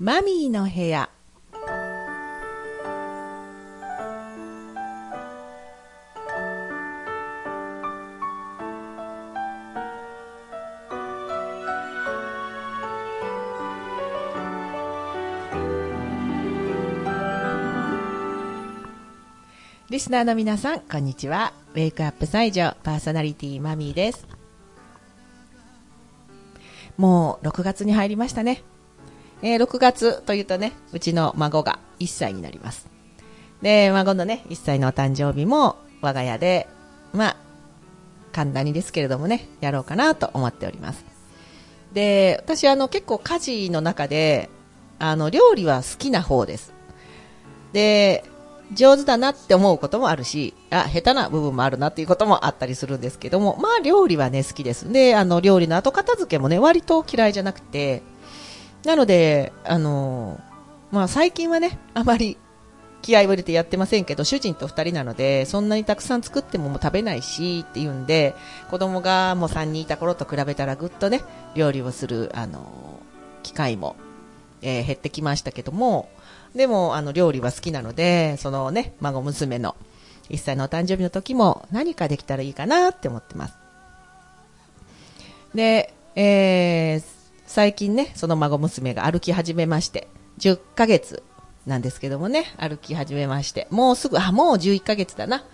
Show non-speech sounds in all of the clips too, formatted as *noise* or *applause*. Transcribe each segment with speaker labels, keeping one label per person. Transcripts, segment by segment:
Speaker 1: マミーの部屋リスナーの皆さん、こんにちは。ウェイクアップ西条パーソナリティマミーです。もう6月に入りましたね。えー6月というとね、うちの孫が1歳になります。で、孫のね、1歳のお誕生日も我が家で、まあ、簡単にですけれどもね、やろうかなと思っております。で、私あの結構家事の中で、あの料理は好きな方です。で、上手だなって思うこともあるし、あ、下手な部分もあるなっていうこともあったりするんですけども、まあ料理はね、好きです。で、あの料理の後片付けもね、割と嫌いじゃなくて、なので、あの、まあ最近はね、あまり気合を入れてやってませんけど、主人と二人なので、そんなにたくさん作ってももう食べないしっていうんで、子供がもう3人いた頃と比べたらぐっとね、料理をする、あの、機会も、えー減ってきましたけども、でも、あの、料理は好きなので、そのね、孫娘の1歳のお誕生日の時も何かできたらいいかなって思ってます。で、えー最近ね、その孫娘が歩き始めまして、10ヶ月なんですけどもね、歩き始めまして、もうすぐ、あ、もう11ヶ月だな。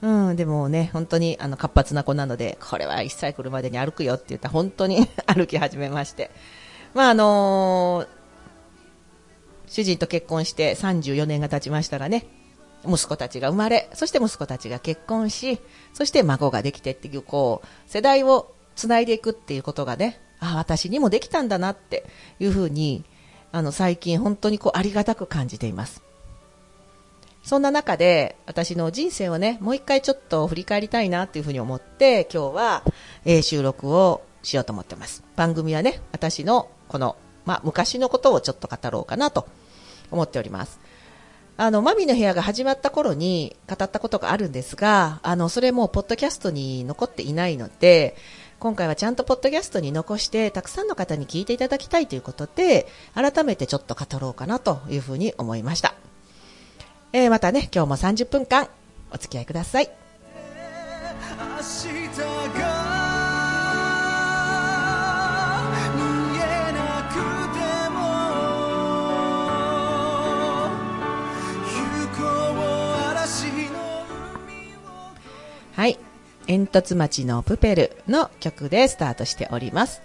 Speaker 1: うん、でもね、本当にあの活発な子なので、これは1歳来るまでに歩くよって言ったら本当に *laughs* 歩き始めまして。まああのー主人と結婚して34年が経ちましたらね、息子たちが生まれ、そして息子たちが結婚し、そして孫ができてっていう、こう、世代をつないでいくっていうことがね、あ私にもできたんだなっていうふうに、あの、最近本当にこう、ありがたく感じています。そんな中で、私の人生をね、もう一回ちょっと振り返りたいなっていうふうに思って、今日は、えー収録をしようと思ってます。番組はね、私のこの、まあ、昔のことをちょっと語ろうかなと思っております。あの、マミの部屋が始まった頃に語ったことがあるんですが、あの、それもポッドキャストに残っていないので、今回はちゃんとポッドキャストに残して、たくさんの方に聞いていただきたいということで、改めてちょっと語ろうかなというふうに思いました。えーまたね、今日も30分間お付き合いください。はい。煙突町のプペルの曲でスタートしております。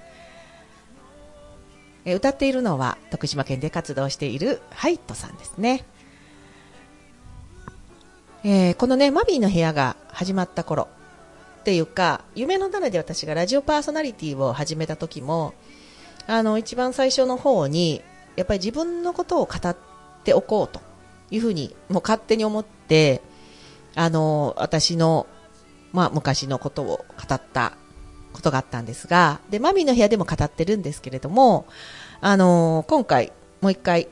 Speaker 1: え歌っているのは徳島県で活動しているハイトさんですね。えーこのね、マミーの部屋が始まった頃っていうか、夢の種で私がラジオパーソナリティを始めた時も、あの、一番最初の方に、やっぱり自分のことを語っておこうというふうに、もう勝手に思って、あの、私のまあ、昔のことを語ったことがあったんですが、で、マミーの部屋でも語ってるんですけれども、あのー今回、もう一回、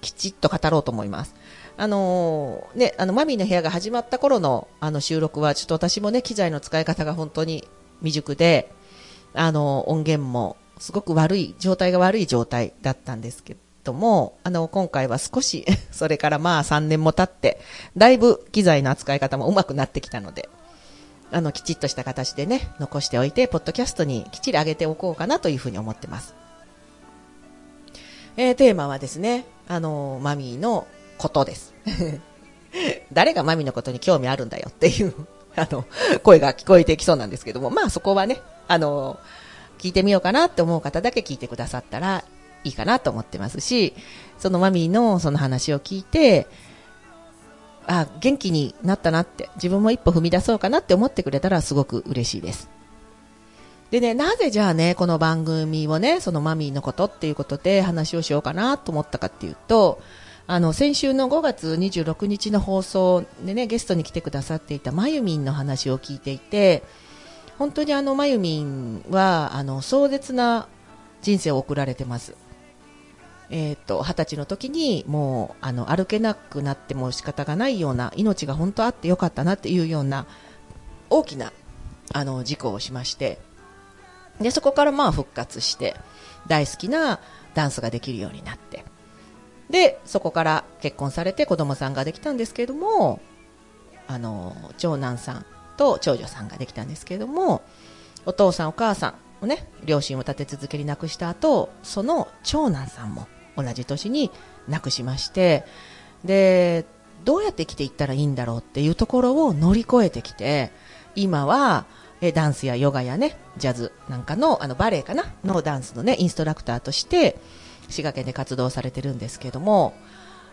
Speaker 1: きちっと語ろうと思います。あのーね、あの、マミーの部屋が始まった頃の、あの、収録は、ちょっと私もね、機材の使い方が本当に未熟で、あのー音源も、すごく悪い、状態が悪い状態だったんですけども、あの、今回は少し、*laughs* それからまあ3年も経って、だいぶ機材の扱い方も上手くなってきたので、あの、きちっとした形でね、残しておいて、ポッドキャストにきっちり上げておこうかなというふうに思ってます。えーテーマはですね、あの、マミーのことです。*laughs* 誰がマミーのことに興味あるんだよっていう、*laughs* あの、声が聞こえてきそうなんですけども、まあそこはね、あの、聞いてみようかなって思う方だけ聞いてくださったらいいかなと思ってますし、そのマミーのその話を聞いて、あ、元気になったなって、自分も一歩踏み出そうかなって思ってくれたらすごく嬉しいです。でね、なぜじゃあね、この番組をね、そのマミーのことっていうことで話をしようかなと思ったかっていうと、あの、先週の5月26日の放送でね、ゲストに来てくださっていたまゆみんの話を聞いていて、本当にあのまゆみんは、あの、壮絶な人生を送られてます。えっ、と、二十歳の時にもう、あの、歩けなくなっても仕方がないような、命が本当あってよかったなっていうような、大きな、あの、事故をしまして、で、そこからまあ復活して、大好きなダンスができるようになって、で、そこから結婚されて子供さんができたんですけれども、あの、長男さんと長女さんができたんですけれども、お父さんお母さんをね、両親を立て続けに亡くした後、その長男さんも同じ年に亡くしまして、で、どうやって生きていったらいいんだろうっていうところを乗り越えてきて、今は、えダンスやヨガやね、ジャズなんかの、あの、バレエかなのダンスのね、インストラクターとして、滋賀県で活動されてるんですけども、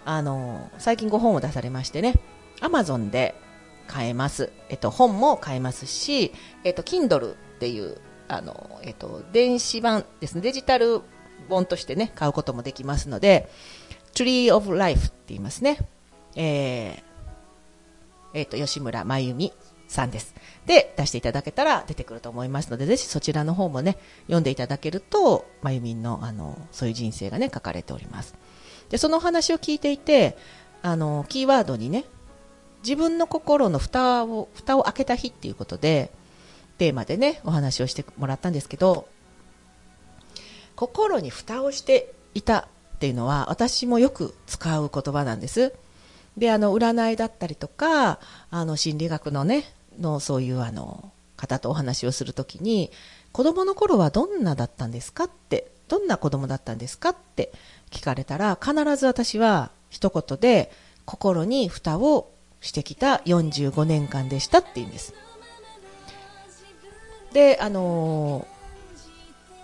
Speaker 1: あの、最近ご本を出されましてね、アマゾンで買えます。えっと、本も買えますし、えっと、Kindle っていう、あの、えっと、電子版ですね、デジタル本としてね、買うこともできますので、Tree of Life って言いますね。えー、えっと、吉村真由美さんです。で、出していただけたら出てくると思いますので、ぜひそちらの方もね、読んでいただけると、まゆみんの、あの、そういう人生がね、書かれております。で、その話を聞いていて、あの、キーワードにね、自分の心の蓋を、蓋を開けた日っていうことで、テーマでね、お話をしてもらったんですけど、心に蓋をしていたっていうのは、私もよく使う言葉なんです。で、あの、占いだったりとか、あの、心理学のね、の、そういうあの、方とお話をするときに、子供の頃はどんなだったんですかって、どんな子供だったんですかって聞かれたら、必ず私は一言で、心に蓋をしてきた45年間でしたって言うんです。で、あのー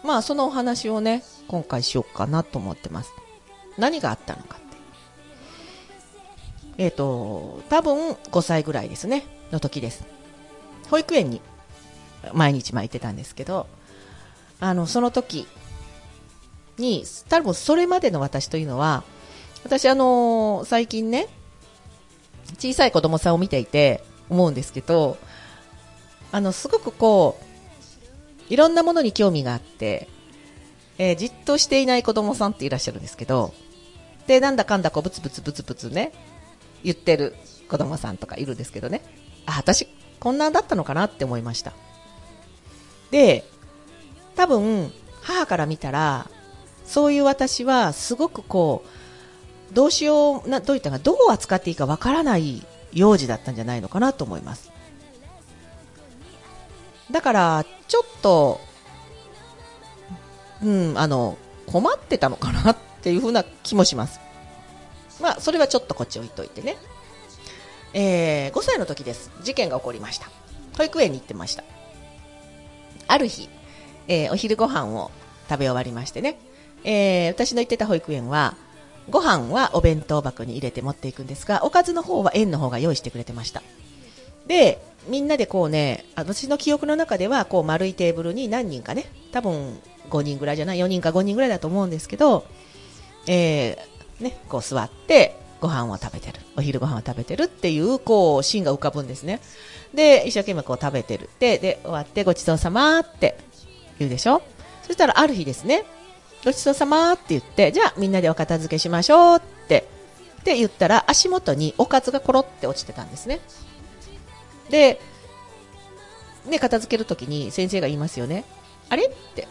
Speaker 1: まあ、そのお話をね、今回しようかなと思ってます。何があったのかって。えっ、と、多分5歳ぐらいですね、の時です。保育園に毎日巻いてたんですけど、あの、その時に、多分それまでの私というのは、私あの最近ね、小さい子供さんを見ていて思うんですけど、あの、すごくこう、いろんなものに興味があって、えーじっとしていない子供さんっていらっしゃるんですけど、で、なんだかんだこう、ブツブツブツブツね、言ってる子供さんとかいるんですけどね。あ、私、こんなんだったのかなって思いました。で、多分、母から見たら、そういう私は、すごくこう、どうしよう、などういったか、どう扱っていいかわからない幼児だったんじゃないのかなと思います。だから、ちょっと、うん、あの、困ってたのかなっていうふうな気もします。まあ、それはちょっとこっち置いといてね。えー、5歳の時です。事件が起こりました。保育園に行ってました。ある日、えーお昼ご飯を食べ終わりましてね。えー私の行ってた保育園は、ご飯はお弁当箱に入れて持っていくんですが、おかずの方は園の方が用意してくれてました。で、みんなでこうね、私の記憶の中では、こう丸いテーブルに何人かね、多分5人ぐらいじゃない、4人か5人ぐらいだと思うんですけど、えーね、こう座って、ご飯を食べてる。お昼ご飯を食べてるっていう、こう、シーンが浮かぶんですね。で、一生懸命こう食べてる。で、で、終わってごちそうさまって言うでしょ？そしたらある日ですね、ごちそうさまって言って、じゃあみんなでお片付けしましょうって、って言ったら足元におかずがコロって落ちてたんですね。で、ね、片付けるときに先生が言いますよね。あれ？って。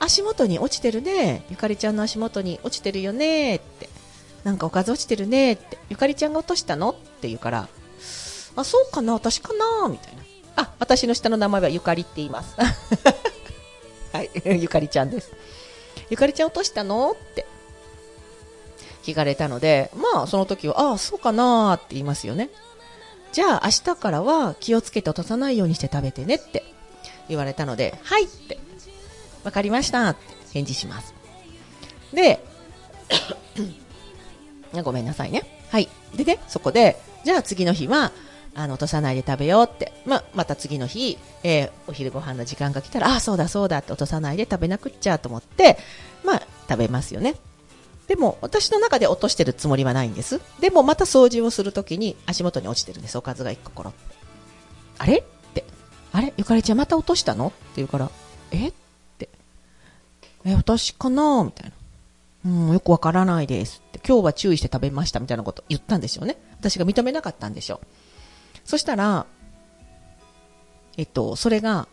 Speaker 1: 足元に落ちてるね。ゆかりちゃんの足元に落ちてるよねって。なんかおかず落ちてるねって。ゆかりちゃんが落としたの？って言うから、あ、そうかな？私かな？みたいな。あ、私の下の名前はゆかりって言います。*laughs* はい、*laughs* ゆかりちゃんです。ゆかりちゃん落としたの？って聞かれたので、まあその時は、ああ、そうかな？って言いますよね。じゃあ明日からは気をつけて落とさないようにして食べてねって言われたので、はいって、わかりましたって返事します。で、*coughs* ごめんなさいね。はい。でね、そこで、じゃあ次の日は、あの、落とさないで食べようって。ま、また次の日、えーお昼ご飯の時間が来たら、ああ、そうだそうだって落とさないで食べなくっちゃと思って、まあ、食べますよね。でも、私の中で落としてるつもりはないんです。でも、また掃除をするときに足元に落ちてるんです。おかずが一個コロって。あれ？って。あれ？ゆかりちゃんまた落としたの？って言うから、え？って。え、私かな？みたいな。うん、よくわからないですって。今日は注意して食べましたみたいなこと言ったんですよね。私が認めなかったんでしょう。そしたら、えっと、それが、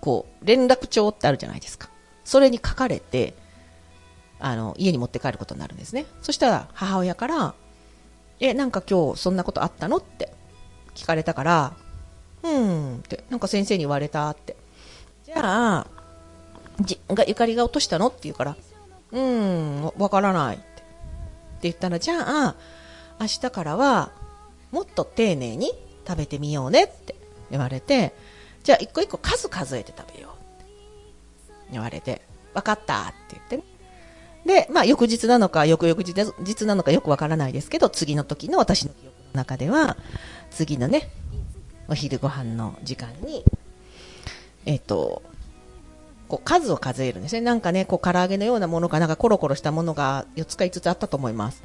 Speaker 1: こう、連絡帳ってあるじゃないですか。それに書かれて、あの、家に持って帰ることになるんですね。そしたら母親から、え、なんか今日そんなことあったの？って聞かれたから、うんって、なんか先生に言われたって。じゃあ、じがゆかりが落としたの？って言うから、うん、わからないって。言ったら、じゃあ、明日からは、もっと丁寧に食べてみようねって言われて、じゃあ一個一個数数えて食べようって言われて、わかったって言ってね。で、まあ翌日なのか、翌々日日なのかよくわからないですけど、次の時の私の記憶の中では、次のね、お昼ご飯の時間に、えっ、と、こう数を数えるんですね。なんかね、こう唐揚げのようなものかなんかコロコロしたものが4つか5つあったと思います。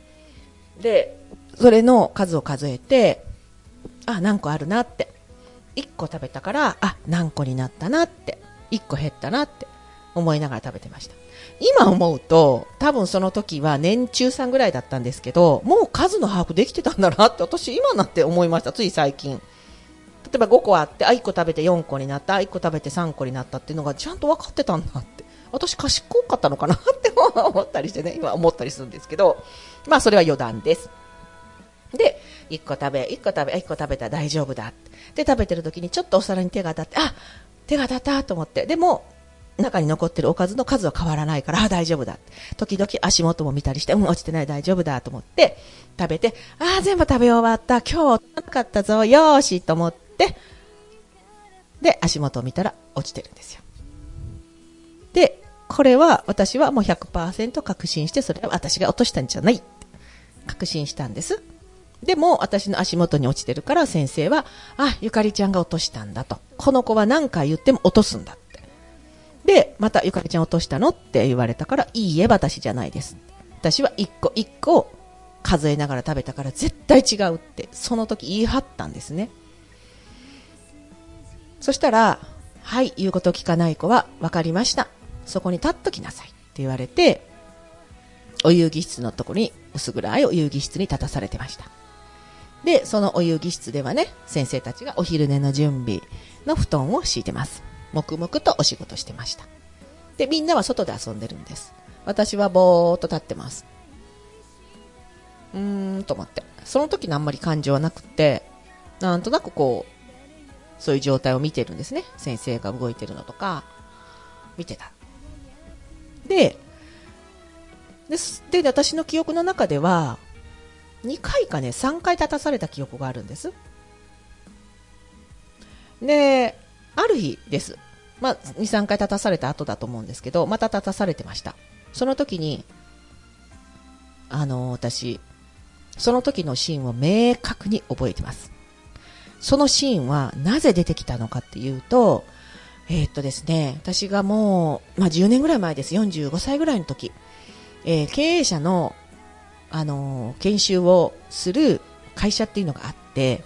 Speaker 1: で、それの数を数えて、あ、何個あるなって。1個食べたから、あ、何個になったなって。1個減ったなって思いながら食べてました。今思うと、多分その時は年中さんぐらいだったんですけど、もう数の把握できてたんだなって私今になって思いました。つい最近。例えば5個あって、あ、1個食べて4個になった、1個食べて3個になったっていうのがちゃんと分かってたんだって。私賢かったのかなって思ったりしてね、今思ったりするんですけど、まあそれは余談です。で、1個食べ、1個食べ、1個食べたら大丈夫だって。で、食べてる時にちょっとお皿に手が当たって、あ手が当たったと思って。でも、中に残ってるおかずの数は変わらないから、*laughs* あ大丈夫だ。時々足元も見たりして、うん、落ちてない、大丈夫だと思って、食べて、ああ、全部食べ終わった。今日、なかったぞ、よーし、と思って、で、足元を見たら落ちてるんですよ。で、これは私はもう100%確信して、それは私が落としたんじゃない確信したんです。でも、私の足元に落ちてるから先生は、あ、ゆかりちゃんが落としたんだと。この子は何回言っても落とすんだ。で、またゆかりちゃん落としたのって言われたから、いいえ、私じゃないです。私は一個一個数えながら食べたから絶対違うって、その時言い張ったんですね。そしたら、はい、言うこと聞かない子は分かりました。そこに立っときなさいって言われて、お遊戯室のところに、薄暗いお遊戯室に立たされてました。で、そのお遊戯室ではね、先生たちがお昼寝の準備の布団を敷いてます。黙々とお仕事してました。で、みんなは外で遊んでるんです。私はぼーっと立ってます。うーん、と思って。その時のあんまり感情はなくて、なんとなくこう、そういう状態を見てるんですね。先生が動いてるのとか、見てた。で、でで、私の記憶の中では、2回かね、3回立たされた記憶があるんです。で、ある日です。まあ、2、3回立たされた後だと思うんですけど、また立たされてました。その時に、あの私、その時のシーンを明確に覚えてます。そのシーンはなぜ出てきたのかっていうと、えーっとですね、私がもう、まあ、10年ぐらい前です。45歳ぐらいの時、えー経営者の、あのー研修をする会社っていうのがあって、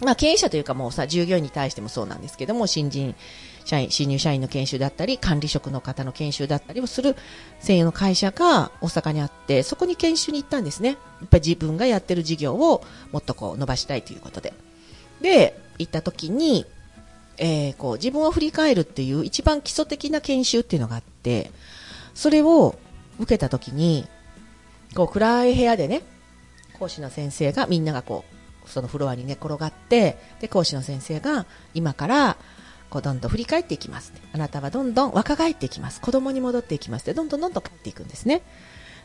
Speaker 1: まあ、経営者というかもうさ、従業員に対してもそうなんですけども、新人社員、新入社員の研修だったり、管理職の方の研修だったりをする専用の会社が大阪にあって、そこに研修に行ったんですね。やっぱり自分がやってる事業をもっとこう伸ばしたいということで。で、行った時に、えーこう自分を振り返るっていう一番基礎的な研修っていうのがあって、それを受けた時に、こう暗い部屋でね、講師の先生がみんながこう、そのフロアに寝転がって、で、講師の先生が今から、こうどんどん振り返っていきます。あなたはどんどん若返っていきます。子供に戻っていきます。で、どんどんどんどん帰っていくんですね。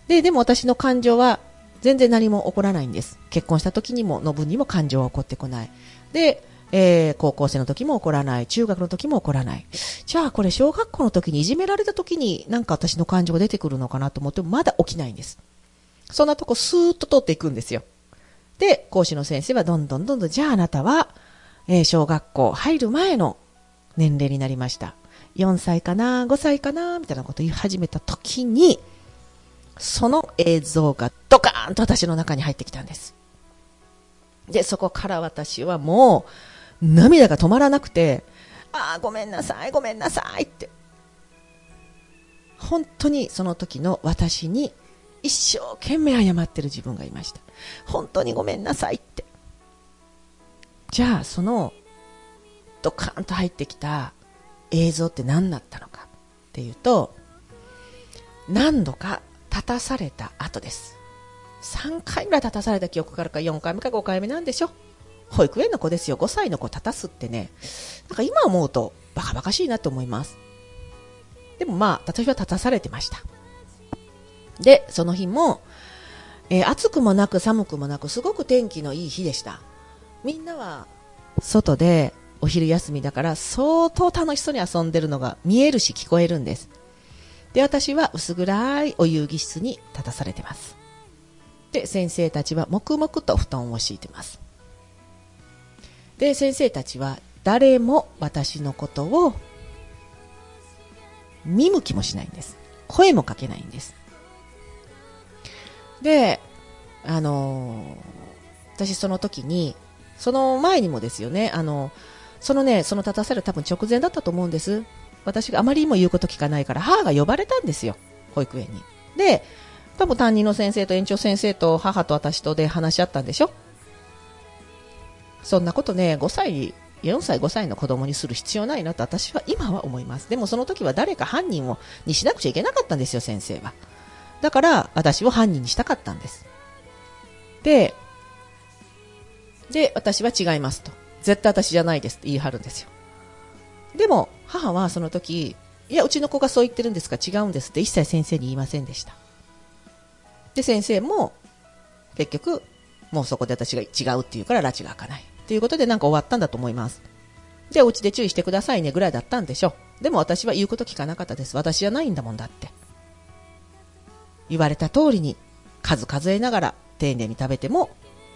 Speaker 1: で、でも私の感情は全然何も起こらないんです。結婚した時にも、のぶにも感情は起こってこない。で、えー高校生の時も起こらない。中学の時も起こらない。じゃあこれ小学校の時にいじめられた時になんか私の感情が出てくるのかなと思ってもまだ起きないんです。そんなとこスーッと通っていくんですよ。で、講師の先生はどんどんどんどん、じゃああなたは、えー小学校入る前の年齢になりました。4歳かな ?5 歳かなみたいなこと言い始めた時に、その映像がドカーンと私の中に入ってきたんです。で、そこから私はもう、涙が止まらなくて、ああ、ごめんなさい、ごめんなさいって。本当にその時の私に一生懸命謝ってる自分がいました。本当にごめんなさいって。じゃあ、その、ドカーンと入ってきた映像って何だったのかっていうと、何度か立たされた後です。3回ぐらい立たされた記憶からか4回目か5回目なんでしょ。保育園の子ですよ。5歳の子立たすってね、なんか今思うとバカバカしいなと思います。でもまあ、私は立たされてました。で、その日も、えー暑くもなく寒くもなく、すごく天気のいい日でした。みんなは、外でお昼休みだから、相当楽しそうに遊んでるのが見えるし聞こえるんです。で、私は薄暗いお遊戯室に立たされてます。で、先生たちは黙々と布団を敷いてます。で、先生たちは誰も私のことを見向きもしないんです。声もかけないんです。で、あのー私その時に、その前にもですよね、あの、そのね、その立たされる多分直前だったと思うんです。私があまりにも言うこと聞かないから、母が呼ばれたんですよ、保育園に。で、多分担任の先生と園長先生と母と私とで話し合ったんでしょそんなことね、5歳、4歳、5歳の子供にする必要ないなと私は今は思います。でもその時は誰か犯人を、にしなくちゃいけなかったんですよ、先生は。だから、私を犯人にしたかったんです。で、で、私は違いますと。絶対私じゃないですって言い張るんですよ。でも、母はその時、いや、うちの子がそう言ってるんですか？違うんですって一切先生に言いませんでした。で、先生も、結局、もうそこで私が違うって言うから拉致が開かない。っていうことでなんか終わったんだと思います。で、お家で注意してくださいねぐらいだったんでしょ。でも私は言うこと聞かなかったです。私じゃないんだもんだって。言われた通りに数数えながら丁寧に食べても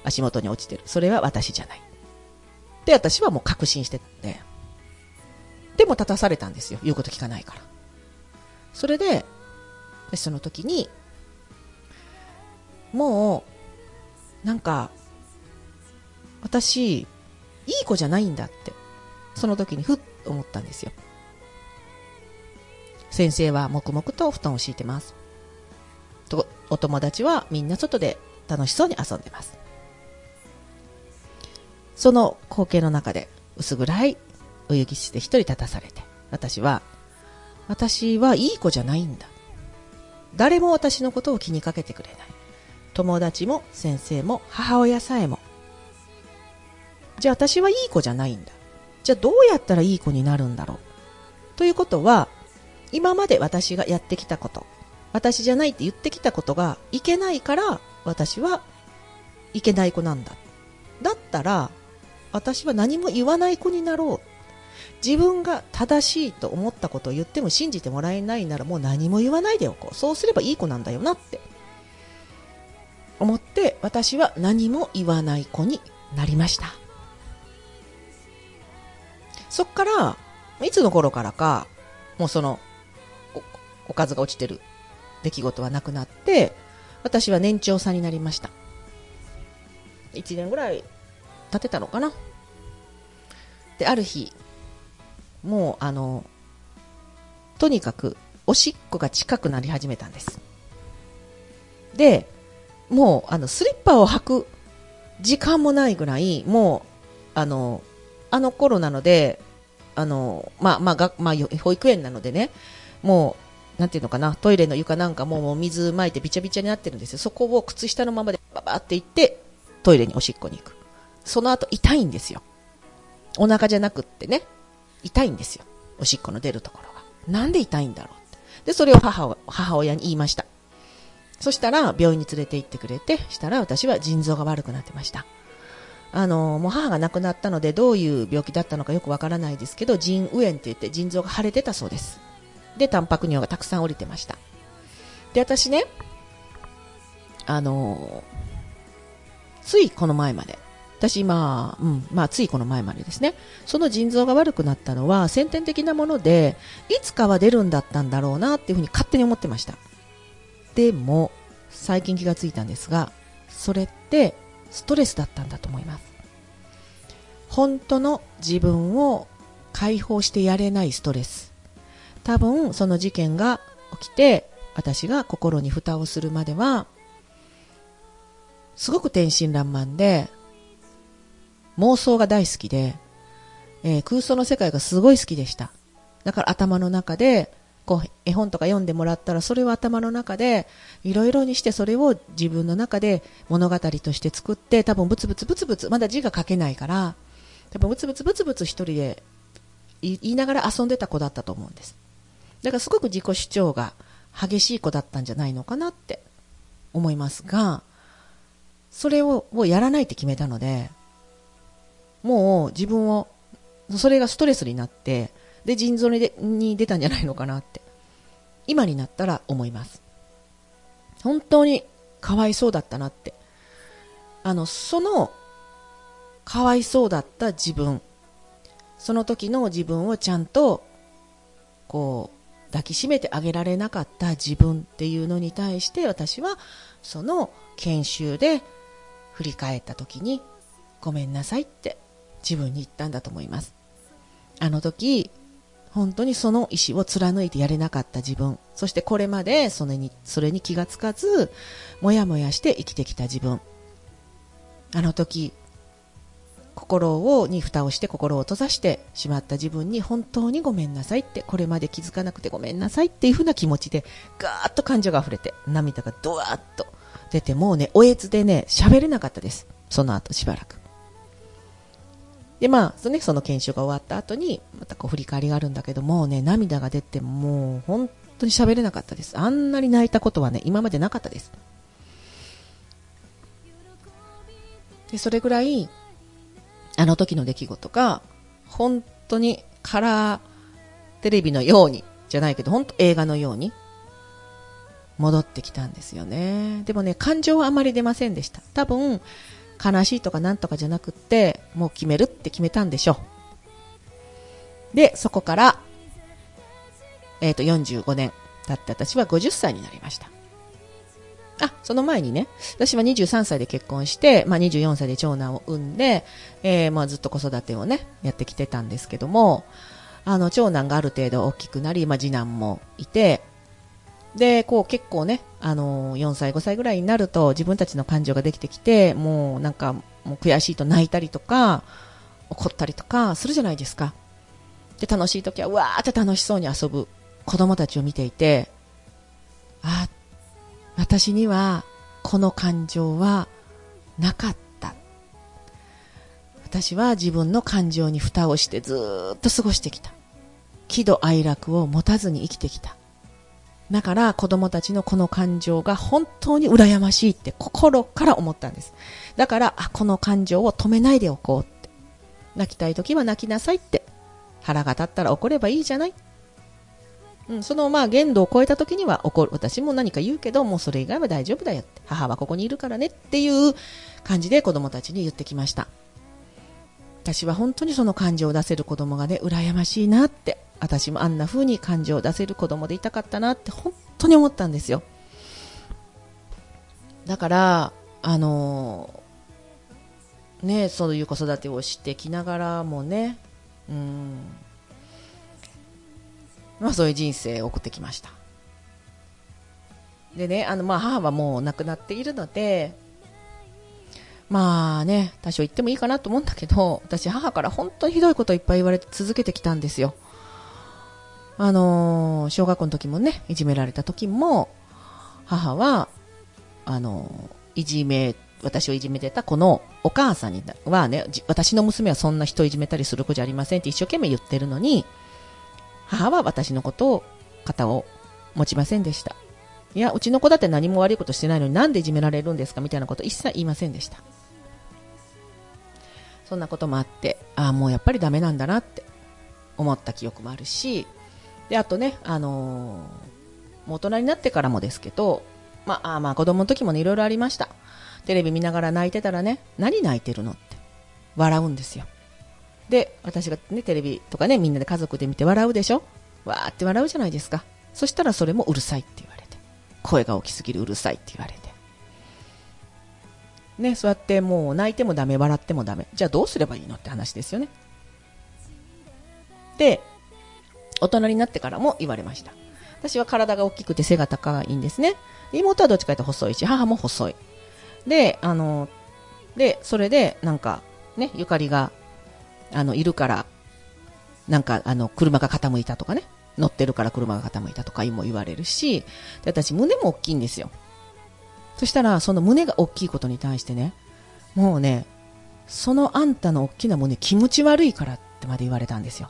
Speaker 1: 足元に落ちてる。それは私じゃない。で、私はもう確信してて。ででも立たされたんですよ。言うこと聞かないから。それで、でその時に、もう、なんか、私、いい子じゃないんだって、その時にふっと思ったんですよ。先生は黙々と布団を敷いてます。とお友達はみんな外で楽しそうに遊んでます。その光景の中で薄暗いお遊戯室で一人立たされて、私は、私はいい子じゃないんだ。誰も私のことを気にかけてくれない。友達も先生も母親さえも。じゃあ私はいい子じゃないんだ。じゃあどうやったらいい子になるんだろう。ということは、今まで私がやってきたこと、私じゃないって言ってきたことがいけないから、私はいけない子なんだ。だったら、私は何も言わない子になろう。自分が正しいと思ったことを言っても信じてもらえないならもう何も言わないでおこう。そうすればいい子なんだよなって思って私は何も言わない子になりました。そっから、いつの頃からか、もうその、おかずが落ちてる出来事はなくなって、私は年長さんになりました。1年ぐらい経ってたのかな？で、ある日、もうあの、とにかくおしっこが近くなり始めたんです。で、もうあの、スリッパを履く時間もないぐらい、もう、あの、あの頃なので、あの、まあ、まあ、が、まあ、保育園なのでね、もう、なんていうのかな、トイレの床なんかもう水撒いてびちゃびちゃになってるんですよ。そこを靴下のままでババって行って、トイレにおしっこに行く。その後痛いんですよ。お腹じゃなくってね、痛いんですよ。おしっこの出るところが。なんで痛いんだろうって。で、それを母母親に言いました。そしたら、病院に連れて行ってくれて、したら私は腎臓が悪くなってました。あの、もう母が亡くなったので、どういう病気だったのかよくわからないですけど、腎右炎って言って腎臓が腫れてたそうです。で、タンパク尿がたくさん降りてました。で、私ね、あの、ついこの前まで、私今、うん、まあついこの前までですね、その腎臓が悪くなったのは先天的なもので、いつかは出るんだったんだろうなっていうふうに勝手に思ってました。でも、最近気がついたんですが、それってストレスだったんだと思います。本当の自分を解放してやれないストレス。多分その事件が起きて、私が心に蓋をするまでは、すごく天真爛漫で、妄想が大好きで、えー空想の世界がすごい好きでした。だから頭の中でこう絵本とか読んでもらったらそれを頭の中でいろいろにしてそれを自分の中で物語として作って多分ブツブツブツブツまだ字が書けないから多分ブツブツブツブツ一人で言いながら遊んでた子だったと思うんですだからすごく自己主張が激しい子だったんじゃないのかなって思いますがそれをもうやらないって決めたのでもう自分をそれがストレスになってで腎臓にでに出たんじゃないのかなって今になったら思います。本当にかわいそうだったなって。あのそのかわいそうだった自分その時の自分をちゃんとこう抱きしめてあげられなかった自分っていうのに対して私はその研修で振り返った時にごめんなさいって自分に言ったんだと思います。あの時本当にその意思を貫いてやれなかった自分。そしてこれまでそれにそれに気がつかずもやもやして生きてきた自分。あの時心をに蓋をして心を閉ざしてしまった自分に本当にごめんなさいってこれまで気づかなくてごめんなさいっていう風な気持ちでガーッと感情が溢れて涙がドワーッと出てもうねおえつでね喋れなかったです。その後しばらく。でまあその,、ね、その研修が終わった後にまたこう振り返りがあるんだけどもうね涙が出てもう本当に喋れなかったです。あんなに泣いたことはね今までなかったです。でそれぐらいあの時の出来事が本当にカラーテレビのようにじゃないけど本当映画のように戻ってきたんですよね。でもね感情はあまり出ませんでした。多分悲しいとかなんとかじゃなくってもう決めるって決めたんでしょう。でそこからえっ、ー、と45年経って私は50歳になりました。あ、その前にね、私は23歳で結婚して、まあ、24歳で長男を産んで、えー、まあ、ずっと子育てをね、やってきてたんですけども、あの、長男がある程度大きくなり、まあ、次男もいて、で、こう結構ね、あのー、4歳、5歳ぐらいになると自分たちの感情ができてきて、もうなんか、もう悔しいと泣いたりとか、怒ったりとかするじゃないですか。で、楽しい時は、わーって楽しそうに遊ぶ子供たちを見ていて、あ、私にはこの感情はなかった。私は自分の感情に蓋をしてずっと過ごしてきた。喜怒哀楽を持たずに生きてきた。だから子供たちのこの感情が本当に羨ましいって心から思ったんですだからあこの感情を止めないでおこうって泣きたい時は泣きなさいって腹が立ったら怒ればいいじゃないうん、そのまあ限度を超えた時には怒る私も何か言うけどもうそれ以外は大丈夫だよって母はここにいるからねっていう感じで子供たちに言ってきました私は本当にその感情を出せる子供がね羨ましいなって私もあんな風に感情を出せる子供でいたかったなって本当に思ったんですよ。だからあのー、ねそういう子育てをしてきながらもねうん。まあ、そういう人生を送ってきました。でねあのまあ母はもう亡くなっているのでまあね多少言ってもいいかなと思うんだけど私母から本当にひどいことをいっぱい言われ続けてきたんですよ。あのー、小学校の時もねいじめられた時も母はあのー、いじめ私をいじめてた子のお母さんにはね私の娘はそんな人をいじめたりする子じゃありませんって一生懸命言ってるのに母は私のことを肩を持ちませんでした。いやうちの子だって何も悪いことしてないのになんでいじめられるんですかみたいなこと一切言いませんでした。そんなこともあってああもうやっぱりダメなんだなって思った記憶もあるしであとねあのー、大人になってからもですけどまあまあ子供の時もねいろいろありました。テレビ見ながら泣いてたらね何泣いてるのって笑うんですよ。で私が、ね、テレビとかねみんなで家族で見て笑うでしょ？わーって笑うじゃないですか。そしたらそれもうるさいって言われて声が大きすぎるうるさいって言われて。ねそうやってもう泣いてもダメ笑ってもダメ。じゃあどうすればいいのって話ですよね。で大人になってからも言われました。私は体が大きくて背が高いんですね。妹はどっちかというと細いし母も細い。であのでそれでなんかねゆかりがあのいるからなんかあの車が傾いたとかね。乗ってるから車が傾いたとかも言われるし、で私胸も大きいんですよ。そしたら、その胸が大きいことに対してね、もうね、そのあんたの大きな胸気持ち悪いからってまで言われたんですよ。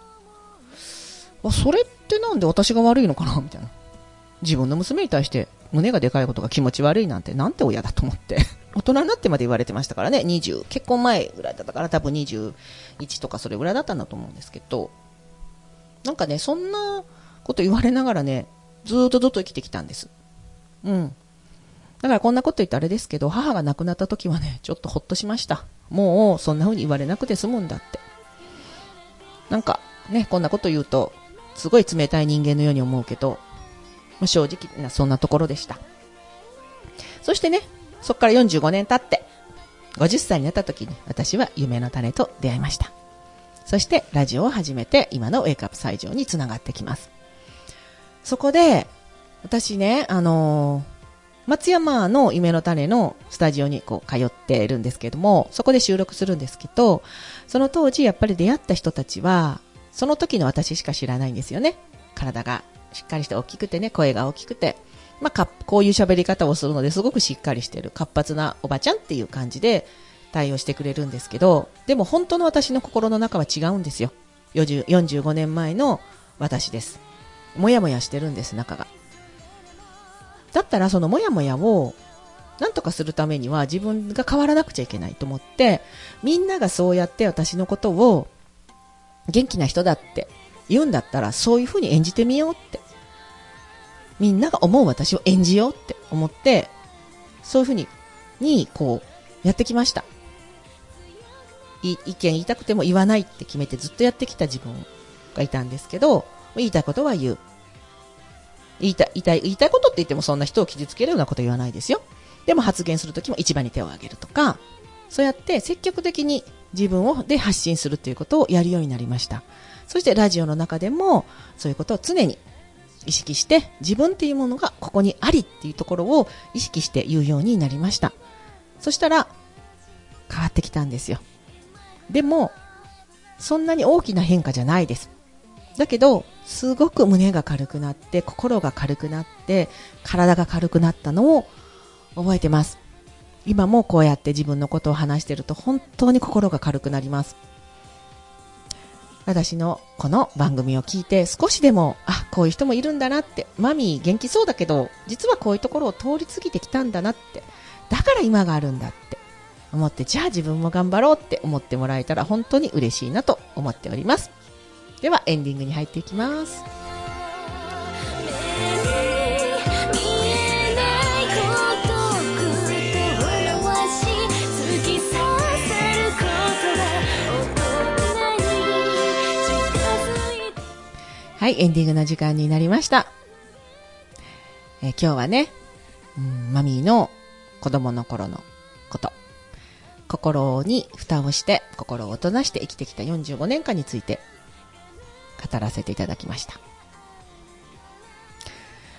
Speaker 1: あ、それってなんで私が悪いのかな？みたいな。自分の娘に対して胸がでかいことが気持ち悪いなんてなんて親だと思って。*laughs* 大人になってまで言われてましたからね、20、結婚前ぐらいだったから多分21とかそれぐらいだったんだと思うんですけど、なんかね、そんなこと言われながらね、ずっとずっと生きてきたんです。うん。だからこんなこと言ってあれですけど、母が亡くなった時はね、ちょっとほっとしました。もうそんな風に言われなくて済むんだって。なんかね、こんなこと言うと、すごい冷たい人間のように思うけど、まあ、正直なそんなところでした。そしてね、そこから45年経って、50歳になった時に私は夢の種と出会いました。そしてラジオを始めて今のウェイクアップ最上につながってきます。そこで、私ね、あのー松山の夢の種のスタジオにこう通っているんですけども、そこで収録するんですけど、その当時やっぱり出会った人たちは、その時の私しか知らないんですよね。体がしっかりして大きくてね、声が大きくて、まあ、かこういう喋り方をするのですごくしっかりしてる活発なおばちゃんっていう感じで対応してくれるんですけど、でも本当の私の心の中は違うんですよ。45年前の私です。もやもやしてるんです、中が。だったらそのモヤモヤをなんとかするためには自分が変わらなくちゃいけないと思って、みんながそうやって私のことを元気な人だって言うんだったらそういうふうに演じてみようって。みんなが思う私を演じようって思って、そういうふうに、に、こう、やってきました。意見言いたくても言わないって決めてずっとやってきた自分がいたんですけど、言いたいことは言う。言いたい、言いたい、言いたいことって言ってもそんな人を傷つけるようなこと言わないですよ。でも発言するときも一番に手を挙げるとか、そうやって積極的に自分をで発信するということをやるようになりました。そしてラジオの中でもそういうことを常に意識して自分っていうものがここにありっていうところを意識して言うようになりました。そしたら変わってきたんですよ。でも、そんなに大きな変化じゃないです。だけど、すごく胸が軽くなって、心が軽くなって、体が軽くなったのを覚えてます。今もこうやって自分のことを話してると本当に心が軽くなります。私のこの番組を聞いて少しでも、あ、こういう人もいるんだなって、マミー元気そうだけど、実はこういうところを通り過ぎてきたんだなって、だから今があるんだって思って、じゃあ自分も頑張ろうって思ってもらえたら本当に嬉しいなと思っております。ではエンディングに入っていきます。はい、エンディングの時間になりました。え、今日はね、うん、マミーの子供の頃のこと、心に蓋をして、心を大人して生きてきた45年間について語らせていただきました。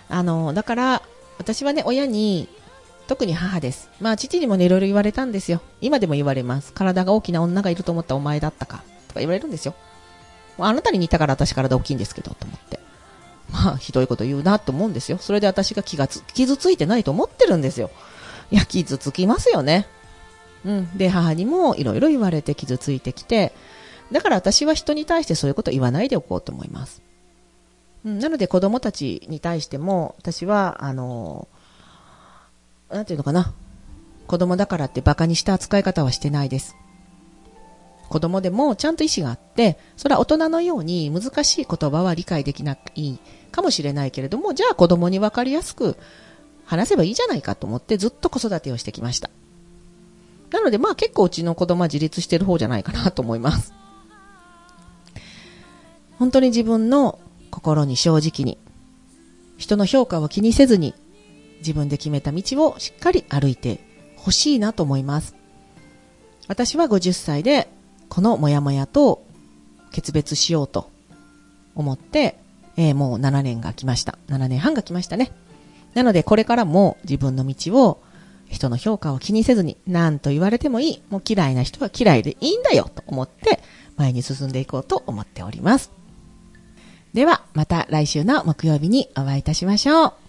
Speaker 1: あの、だから、私はね、親に、特に母です。まあ、父にもね、いろいろ言われたんですよ。今でも言われます。体が大きな女がいると思ったお前だったか。とか言われるんですよ。あなたに似たから私体大きいんですけど、と思って。まあ、ひどいこと言うなと思うんですよ。それで私が気がつ、傷ついてないと思ってるんですよ。いや、傷つきますよね。うん。で、母にもいろいろ言われて傷ついてきて、だから私は人に対してそういうこと言わないでおこうと思います。うん、なので子供たちに対しても、私は、あの、なんていうのかな。子供だからって馬鹿にした扱い方はしてないです。子供でもちゃんと意思があって、それは大人のように難しい言葉は理解できないかもしれないけれども、じゃあ子供に分かりやすく話せばいいじゃないかと思ってずっと子育てをしてきました。なのでまあ結構うちの子供は自立してる方じゃないかなと思います。本当に自分の心に正直に、人の評価を気にせずに、自分で決めた道をしっかり歩いてほしいなと思います。私は50歳で、このモヤモヤと決別しようと思って、えー、もう7年が来ました。7年半が来ましたね。なので、これからも自分の道を人の評価を気にせずに、何と言われてもいい。もう嫌いな人は嫌いでいいんだよと思って、前に進んでいこうと思っております。では、また来週の木曜日にお会いいたしましょう。